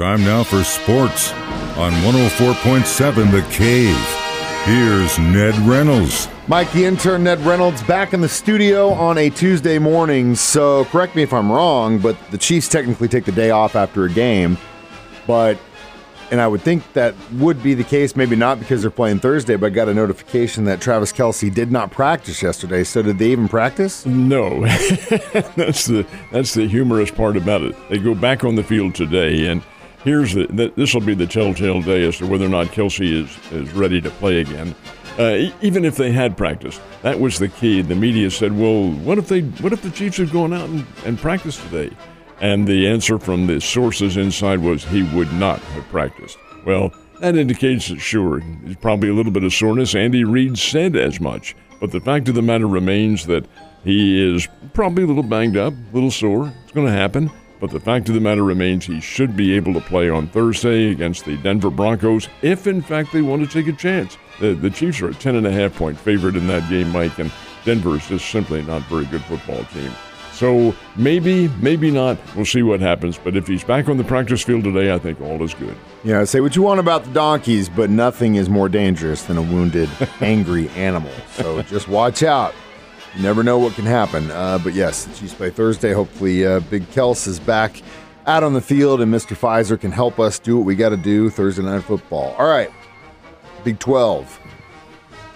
Time now for sports on 104.7 The Cave. Here's Ned Reynolds. Mike, the intern, Ned Reynolds, back in the studio on a Tuesday morning. So, correct me if I'm wrong, but the Chiefs technically take the day off after a game. But, and I would think that would be the case, maybe not because they're playing Thursday, but I got a notification that Travis Kelce did not practice yesterday. So, did they even practice? No, that's the that's the humorous part about it. They go back on the field today, and here's the this will be the telltale day as to whether or not Kelce is is ready to play again. Uh, even if they had practiced, that was the key. The media said, "Well, what if they? What if the Chiefs had gone out and, and practiced today?" And the answer from the sources inside was he would not have practiced. Well, that indicates that sure, there's probably a little bit of soreness. Andy Reid said as much, but the fact of the matter remains that he is probably a little banged up, a little sore. It's going to happen. But the fact of the matter remains he should be able to play on Thursday against the Denver Broncos if, in fact, they want to take a chance. The, the Chiefs are a 10.5 point favorite in that game, Mike, and Denver is just simply not a very good football team. So maybe, maybe not. We'll see what happens. But if he's back on the practice field today, I think all is good. Yeah, say what you want about the donkeys, but nothing is more dangerous than a wounded, angry animal. So just watch out. You never know what can happen. Uh, but yes, the Chiefs play Thursday. Hopefully, uh, Big Kels is back out on the field, and Mr. Pfizer can help us do what we got to do Thursday night football. All right, Big Twelve.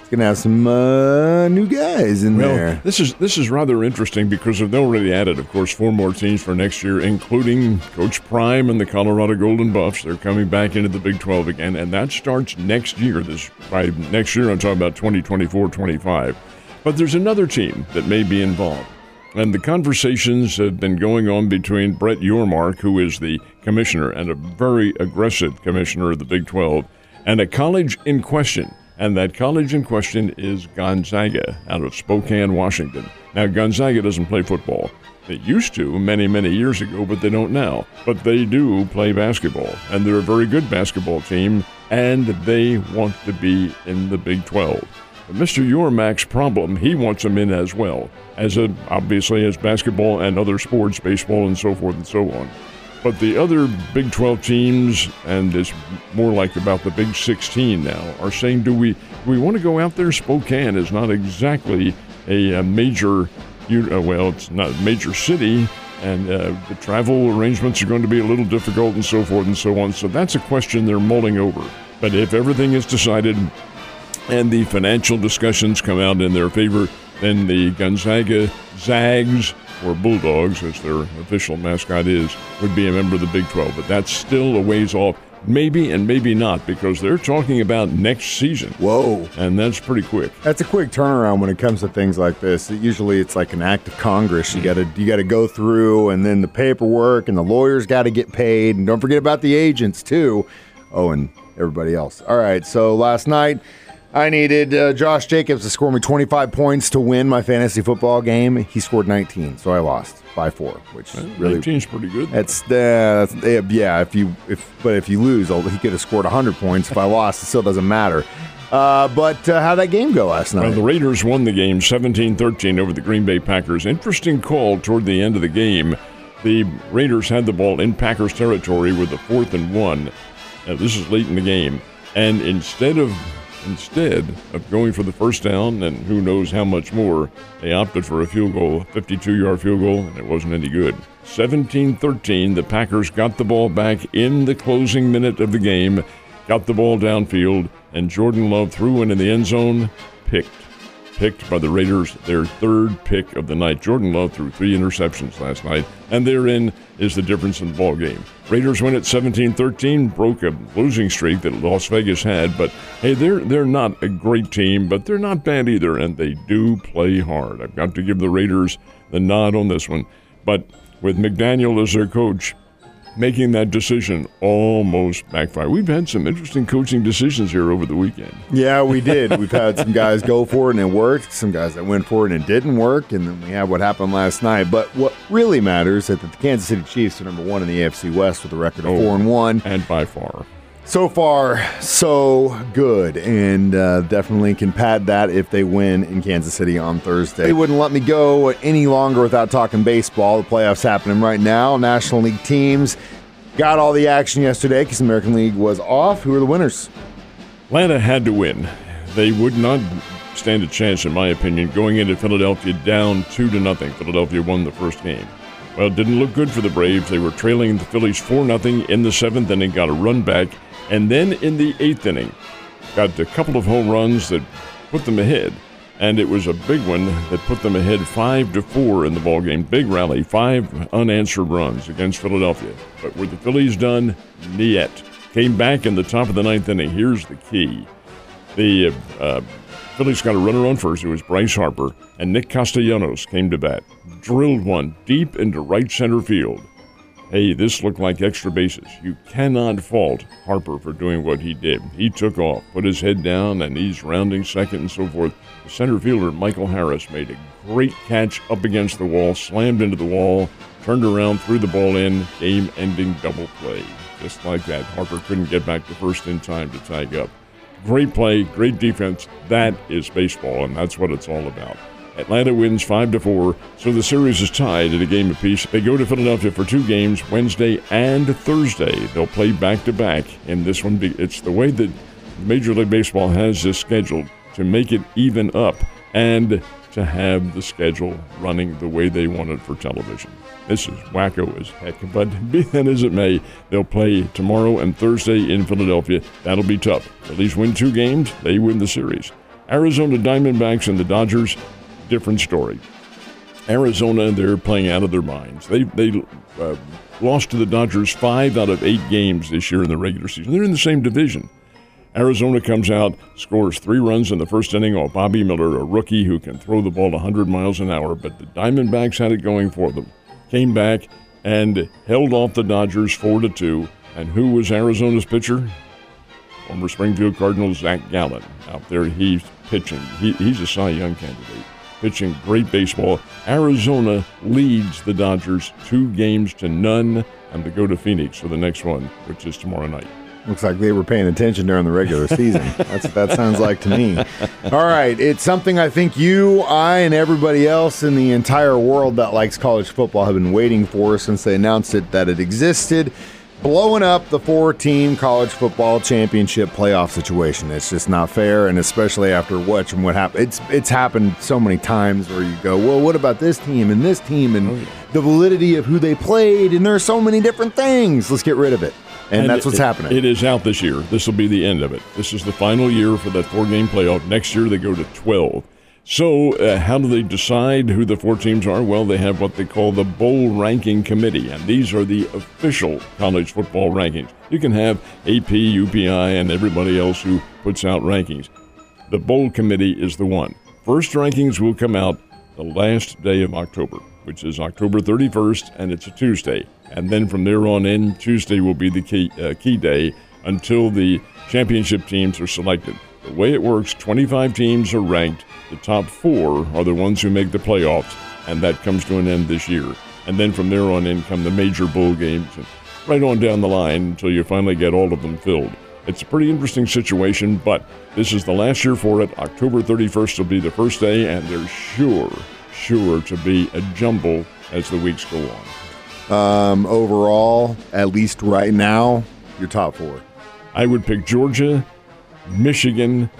It's gonna have some uh, new guys in Well, there. this is this is rather interesting because they've already added, of course, four more teams for next year, including Coach Prime and the Colorado Golden Buffs. They're coming back into the Big 12 again, and that starts next year. This by next year, I'm talking about 2024, 25. But there's another team that may be involved. And the conversations have been going on between Brett Yormark, who is the commissioner and a very aggressive commissioner of the Big 12, and a college in question. And that college in question is Gonzaga out of Spokane, Washington. Now, Gonzaga doesn't play football. They used to many, many years ago, but they don't now. But they do play basketball, and they're a very good basketball team, and they want to be in the Big 12. Mr. Yormark's problem, he wants them in as well, as a, obviously as basketball and other sports, baseball and so forth and so on. But the other Big 12 teams, and it's more like about the Big 16 now, are saying, do we do we want to go out there? Spokane is not exactly a, a major, uh, well, it's not a major city, and uh, the travel arrangements are going to be a little difficult and so forth and so on. So that's a question they're mulling over. But if everything is decided and the financial discussions come out in their favor, then the Gonzaga Zags, or Bulldogs, as their official mascot is, would be a member of the Big 12. But that's still a ways off. Maybe and maybe not, because they're talking about next season. Whoa. And that's pretty quick. That's a quick turnaround when it comes to things like this. Usually, it's like an act of Congress. You got to you got to go through, and then the paperwork, and the lawyers got to get paid, and don't forget about the agents too. Oh, and everybody else. All right. So last night, I needed uh, Josh Jacobs to score me 25 points to win my fantasy football game. He scored 19, so I lost by four, which really 19's pretty good. that's uh, that's yeah. If you if but if you lose, he could have scored 100 points. If I lost, it still doesn't matter. Uh, but uh, how'd that game go last night? Well, the Raiders won the game 17 13 over the Green Bay Packers. Interesting call toward the end of the game. The Raiders had the ball in Packers territory with a fourth and one. Now, this is late in the game. And instead of instead of going for the first down and who knows how much more, they opted for a field goal, 52 yard field goal, and it wasn't any good. 17 13, the Packers got the ball back in the closing minute of the game, got the ball downfield, and Jordan Love threw one in the end zone, picked. Picked by the Raiders, their third pick of the night. Jordan Love threw three interceptions last night, and therein is the difference in the ball game. Raiders win at 17-13, broke a losing streak that Las Vegas had, but hey, they're they're not a great team, but they're not bad either, and they do play hard. I've got to give the Raiders the nod on this one. But with McDaniel as their coach, making that decision almost backfired. We've had some interesting coaching decisions here over the weekend. Yeah, we did. We've had some guys go for it and it worked. Some guys that went for it and it didn't work. And then we had what happened last night. But what really matters is that the Kansas City Chiefs are number one in the AFC West with a record of Oh. four and one. And by far. So far, so good, and uh, definitely can pad that if they win in Kansas City on Thursday. They wouldn't let me go any longer without talking baseball. The playoffs happening right now. National League teams got all the action yesterday because American League was off. Who are the winners? Atlanta had to win. They would not stand a chance, in my opinion, going into Philadelphia down two to nothing. Philadelphia won the first game. Well, it didn't look good for the Braves. They were trailing the Phillies four nothing in the seventh inning, got a run back, and then in the eighth inning, got a couple of home runs that put them ahead. And it was a big one that put them ahead five to four in the ball game. Big rally, five unanswered runs against Philadelphia. But were the Phillies done? Niet. Came back in the top of the ninth inning. Here's the key: the uh, Phillies got a runner on first. It was Bryce Harper, and Nick Castellanos came to bat, drilled one deep into right center field. Hey, this looked like extra bases. You cannot fault Harper for doing what he did. He took off, put his head down, and he's rounding second and so forth. The center fielder, Michael Harris, made a great catch up against the wall, slammed into the wall, turned around, threw the ball in, game ending double play. Just like that. Harper couldn't get back to first in time to tag up. Great play, great defense. That is baseball, and that's what it's all about. Atlanta wins 5 to 4, so the series is tied at a game apiece. They go to Philadelphia for two games, Wednesday and Thursday. They'll play back to back in this one. It's the way that Major League Baseball has this scheduled to make it even up and to have the schedule running the way they want it for television. This is wacko as heck, but be that as it may, they'll play tomorrow and Thursday in Philadelphia. That'll be tough. At least win two games, they win the series. Arizona Diamondbacks and the Dodgers, different story. Arizona, they're playing out of their minds. They they uh, lost to the Dodgers five out of eight games this year in the regular season. They're in the same division. Arizona comes out, scores three runs in the first inning off Bobby Miller, a rookie who can throw the ball 100 miles an hour, but the Diamondbacks had it going for them. Came back and held off the Dodgers 4 to 2. And who was Arizona's pitcher? Former Springfield Cardinals Zach Gallen. Out there, he's pitching. He, he's a Cy Young candidate. Pitching great baseball. Arizona leads the Dodgers two games to none, and they go to Phoenix for the next one, which is tomorrow night. Looks like they were paying attention during the regular season. That's what that sounds like to me. All right, it's something I think you, I, and everybody else in the entire world that likes college football have been waiting for since they announced it that it existed. Blowing up the four-team college football championship playoff situation. It's just not fair, and especially after watching what happened. It's it's happened so many times where you go, well, what about this team and this team and oh, yeah. the validity of who they played, and there are so many different things. Let's get rid of it. And, and that's what's it, happening. It is out this year. This will be the end of it. This is the final year for that four game playoff. Next year, they go to 12. So, uh, how do they decide who the four teams are? Well, they have what they call the Bowl Ranking Committee, and these are the official college football rankings. You can have AP, UPI, and everybody else who puts out rankings. The Bowl Committee is the one. First rankings will come out the last day of October, which is October 31st, and it's a Tuesday and then from there on in, Tuesday will be the key, uh, key day until the championship teams are selected. The way it works 25 teams are ranked. The top four are the ones who make the playoffs, and that comes to an end this year. And then from there on in come the major bowl games, and right on down the line until you finally get all of them filled. It's a pretty interesting situation, but this is the last year for it. October 31st will be the first day, and there's sure, sure to be a jumble as the weeks go on um, overall, at least right now, your top four? I would pick Georgia, Michigan.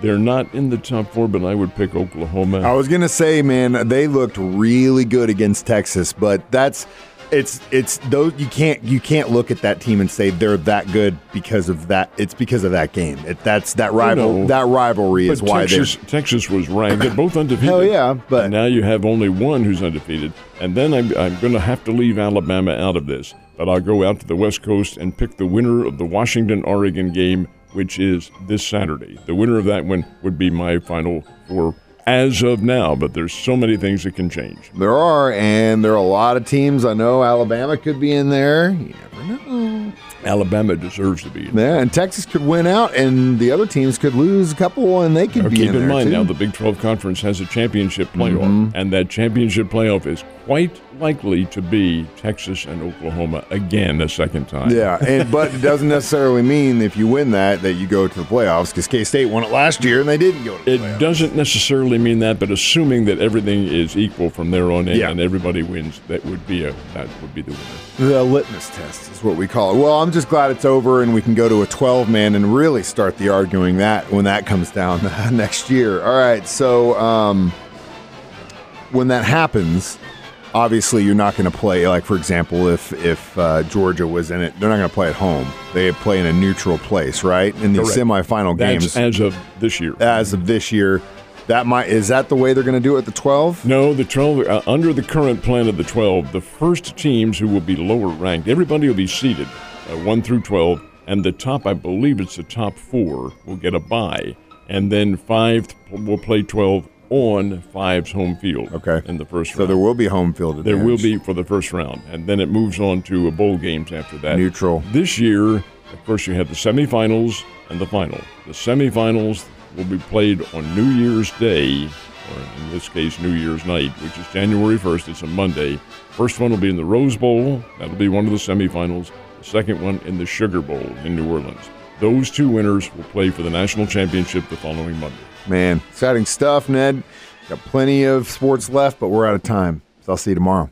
They're not in the top four, but I would pick Oklahoma. I was gonna say, man, they looked really good against Texas, but that's it's it's those you can't you can't look at that team and say they're that good because of that. It's because of that game. It, that's that rival that rivalry is why Texas, Texas was ranked. They're both undefeated. Hell yeah, but and now you have only one who's undefeated, and then I'm I'm going to have to leave Alabama out of this. But I'll go out to the West Coast and pick the winner of the Washington Oregon game, which is this Saturday. The winner of that one would be my final four as of now, but there's so many things that can change. There are, and there are a lot of teams. I know Alabama could be in there. You never know. Alabama deserves to be. Yeah, and Texas could win out, and the other teams could lose a couple, and they could now, be keep in, in mind too. now the Big 12 Conference has a championship playoff, mm-hmm. and that championship playoff is quite likely to be Texas and Oklahoma again a second time. Yeah, and but it doesn't necessarily mean if you win that that you go to the playoffs because K State won it last year and they didn't go to the playoffs. It playoffs. doesn't necessarily mean that, but assuming that everything is equal from there on in Yeah. and everybody wins, that would be a that would be the winner. The litmus test is what we call it. Well, I'm just glad it's over and we can go to a 12 man and really start the arguing that when that comes down next year. All right, so um, when that happens, obviously you're not going to play. Like for example, if if uh, Georgia was in it, they're not going to play at home. They play in a neutral place, right? In the Correct. semifinal That's games, as of this year. as of this year, that might is that the way they're going to do it at the 12? No, the 12, uh, under the current plan of the 12, the first teams who will be lower ranked, everybody will be seated uh, 1 through 12, and the top, I believe it's the top four, will get a bye. And then 5 will play 12 on 5's home field Okay. in the first So round. there will be home field There will be for the first round, and then it moves on to a bowl games after that. Neutral. This year, of course, you have the semifinals and the final. The semifinals will be played on New Year's Day, or in this case, New Year's night, which is January 1st. It's a Monday. First one will be in the Rose Bowl. That'll be one of the semifinals. The second one in the Sugar Bowl in New Orleans. Those two winners will play for the national championship the following Monday. Man, exciting stuff, Ned. Got plenty of sports left, but we're out of time. So I'll see you tomorrow.